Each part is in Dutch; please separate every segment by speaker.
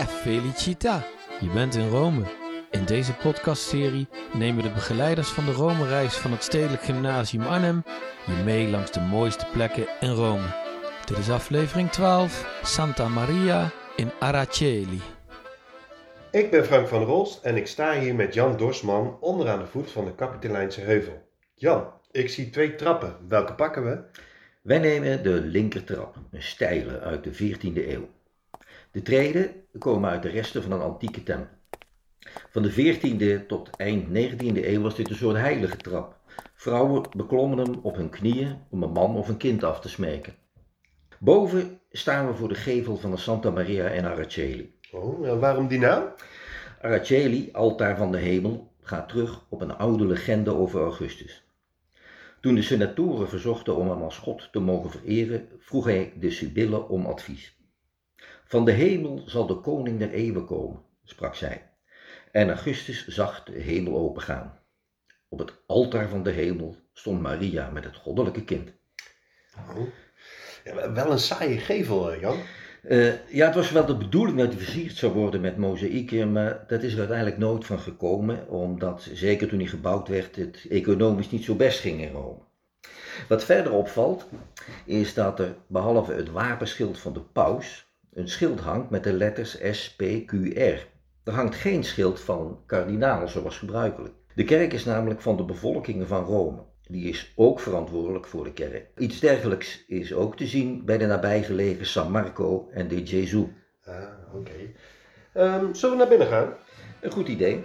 Speaker 1: Che felicita! Je bent in Rome. In deze podcastserie nemen de begeleiders van de Rome-reis van het Stedelijk Gymnasium Arnhem je mee langs de mooiste plekken in Rome. Dit is aflevering 12, Santa Maria in Araceli.
Speaker 2: Ik ben Frank van der Rolst en ik sta hier met Jan Dorsman onderaan de voet van de Kapitelijnse Heuvel. Jan, ik zie twee trappen. Welke pakken we?
Speaker 3: Wij nemen de linkertrap, een steile uit de 14e eeuw. De treden komen uit de resten van een antieke tempel. Van de 14e tot eind 19e eeuw was dit een soort heilige trap. Vrouwen beklommen hem op hun knieën om een man of een kind af te smeken. Boven staan we voor de gevel van de Santa Maria in Araceli.
Speaker 2: Oh, en waarom die naam?
Speaker 3: Araceli, altaar van de hemel, gaat terug op een oude legende over Augustus. Toen de senatoren verzochten om hem als god te mogen vereren, vroeg hij de Sibylle om advies. Van de hemel zal de koning der eeuwen komen, sprak zij. En Augustus zag de hemel opengaan. Op het altaar van de hemel stond Maria met het goddelijke kind.
Speaker 2: Oh. Ja, wel een saaie gevel, eh, Jan.
Speaker 3: Uh, ja, het was wel de bedoeling dat hij versierd zou worden met mozaïeken, maar dat is er uiteindelijk nooit van gekomen, omdat zeker toen hij gebouwd werd, het economisch niet zo best ging in Rome. Wat verder opvalt, is dat er behalve het wapenschild van de paus een schild hangt met de letters SPQR. Er hangt geen schild van kardinaal zoals gebruikelijk. De kerk is namelijk van de bevolkingen van Rome. Die is ook verantwoordelijk voor de kerk. Iets dergelijks is ook te zien bij de nabijgelegen San Marco en de Gesù.
Speaker 2: Ah, oké. Ehm, zullen we naar binnen gaan?
Speaker 3: Een goed idee.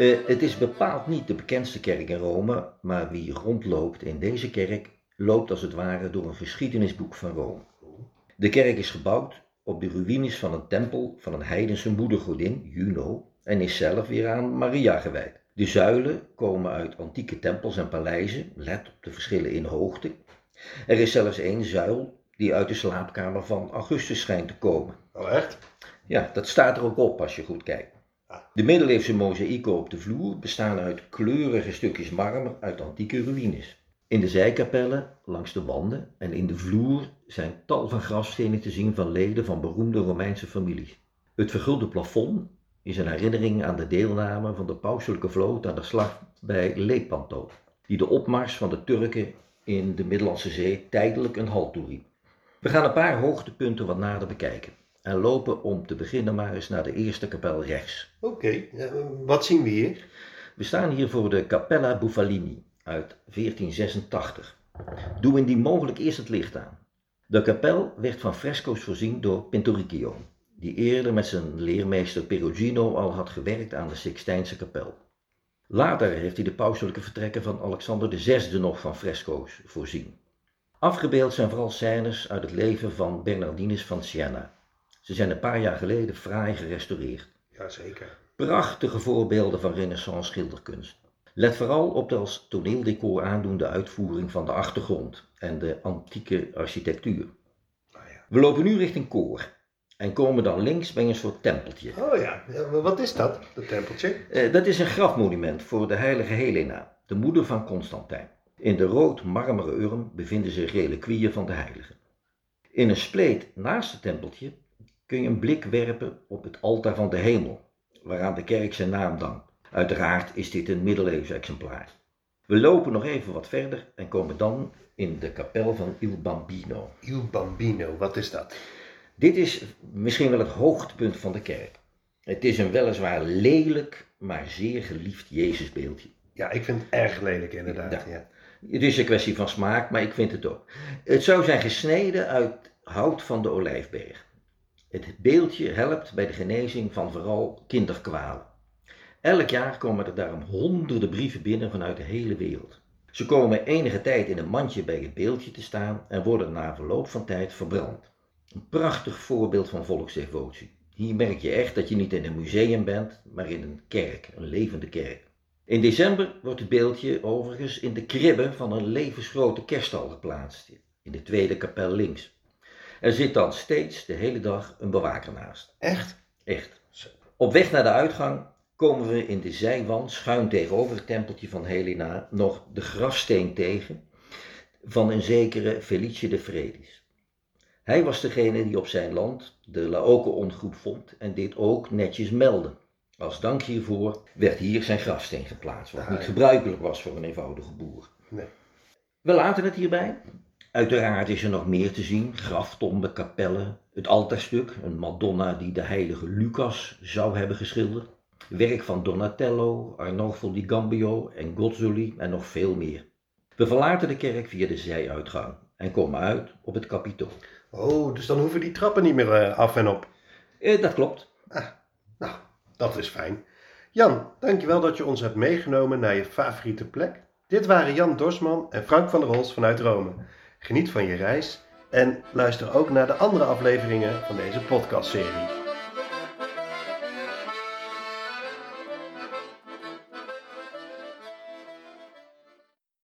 Speaker 3: Uh, het is bepaald niet de bekendste kerk in Rome, maar wie rondloopt in deze kerk loopt als het ware door een geschiedenisboek van Rome. De kerk is gebouwd op de ruïnes van een tempel van een heidense moedergodin, Juno, en is zelf weer aan Maria gewijd. De zuilen komen uit antieke tempels en paleizen, let op de verschillen in hoogte. Er is zelfs één zuil die uit de slaapkamer van Augustus schijnt te komen.
Speaker 2: Oh, echt?
Speaker 3: Ja, dat staat er ook op als je goed kijkt. De middeleeuwse mozaïeken op de vloer bestaan uit kleurige stukjes marmer uit antieke ruïnes. In de zijkapellen, langs de wanden en in de vloer zijn tal van grafstenen te zien van leden van beroemde Romeinse families. Het vergulde plafond is een herinnering aan de deelname van de pauselijke vloot aan de slag bij Lepanto, die de opmars van de Turken in de Middellandse Zee tijdelijk een halt toeriep. We gaan een paar hoogtepunten wat nader bekijken en lopen om te beginnen maar eens naar de eerste kapel rechts.
Speaker 2: Oké, wat zien we hier?
Speaker 3: We staan hier voor de Cappella Buffalini uit 1486. Doe indien mogelijk eerst het licht aan. De kapel werd van fresco's voorzien door Pinturicchio, die eerder met zijn leermeester Perugino al had gewerkt aan de Sixtijnse kapel. Later heeft hij de pauselijke vertrekken van Alexander VI nog van fresco's voorzien. Afgebeeld zijn vooral scènes uit het leven van Bernardinus van Siena. Ze zijn een paar jaar geleden fraai gerestaureerd.
Speaker 2: Jazeker.
Speaker 3: Prachtige voorbeelden van renaissance schilderkunst. Let vooral op de als toneeldecor aandoende uitvoering van de achtergrond en de antieke architectuur.
Speaker 2: Oh ja.
Speaker 3: We lopen nu richting koor en komen dan links bij een soort tempeltje.
Speaker 2: Oh ja, wat is dat, dat tempeltje?
Speaker 3: Eh, dat is een grafmonument voor de heilige Helena, de moeder van Constantijn. In de rood marmeren urn bevinden zich reliquieën van de heilige. In een spleet naast het tempeltje kun je een blik werpen op het altaar van de hemel, waaraan de kerk zijn naam dankt. Uiteraard is dit een middeleeuws exemplaar. We lopen nog even wat verder en komen dan in de kapel van Il Bambino.
Speaker 2: Il Bambino, wat is dat?
Speaker 3: Dit is misschien wel het hoogtepunt van de kerk. Het is een weliswaar lelijk, maar zeer geliefd Jezusbeeldje.
Speaker 2: Ja, ik vind het erg lelijk inderdaad. Ja. ja.
Speaker 3: Het is een kwestie van smaak, maar ik vind het ook. Het zou zijn gesneden uit hout van de olijfberg. Het beeldje helpt bij de genezing van vooral kinderkwalen. Elk jaar komen er daarom honderden brieven binnen vanuit de hele wereld. Ze komen enige tijd in een mandje bij het beeldje te staan en worden na verloop van tijd verbrand. Een prachtig voorbeeld van volksdevotie. Hier merk je echt dat je niet in een museum bent, maar in een kerk, een levende kerk. In december wordt het beeldje overigens in de kribbe van een levensgrote kerststal geplaatst, in de tweede kapel links. Er zit dan steeds de hele dag een bewaker naast.
Speaker 2: Echt?
Speaker 3: Echt. Op weg naar de uitgang komen we in de zijwand, schuin tegenover het tempeltje van Helena, nog de grafsteen tegen van een zekere Felice de Fredis. Hij was degene die op zijn land de Laocoon-groep vond en dit ook netjes meldde. Als dank hiervoor werd hier zijn grafsteen geplaatst, wat
Speaker 2: Ah,
Speaker 3: niet
Speaker 2: ja.
Speaker 3: gebruikelijk was voor een eenvoudige boer.
Speaker 2: Nee.
Speaker 3: We laten het hierbij. Uiteraard is er nog meer te zien: graftomben, kapellen, het altaarstuk, een Madonna die de heilige Lucas zou hebben geschilderd, werk van Donatello, Arnolfo di Gambio en Gozzoli en nog veel meer. We verlaten de kerk via de zijuitgang en komen uit op het kapitool.
Speaker 2: Oh, dus dan hoeven die trappen niet meer eh, af en op.
Speaker 3: Eh, dat klopt.
Speaker 2: Nou, dat is fijn. Jan, dankjewel dat je ons hebt meegenomen naar je favoriete plek. Dit waren Jan Dorsman en Frank van der Rols vanuit Rome. Geniet van je reis en luister ook naar de andere afleveringen van deze podcastserie.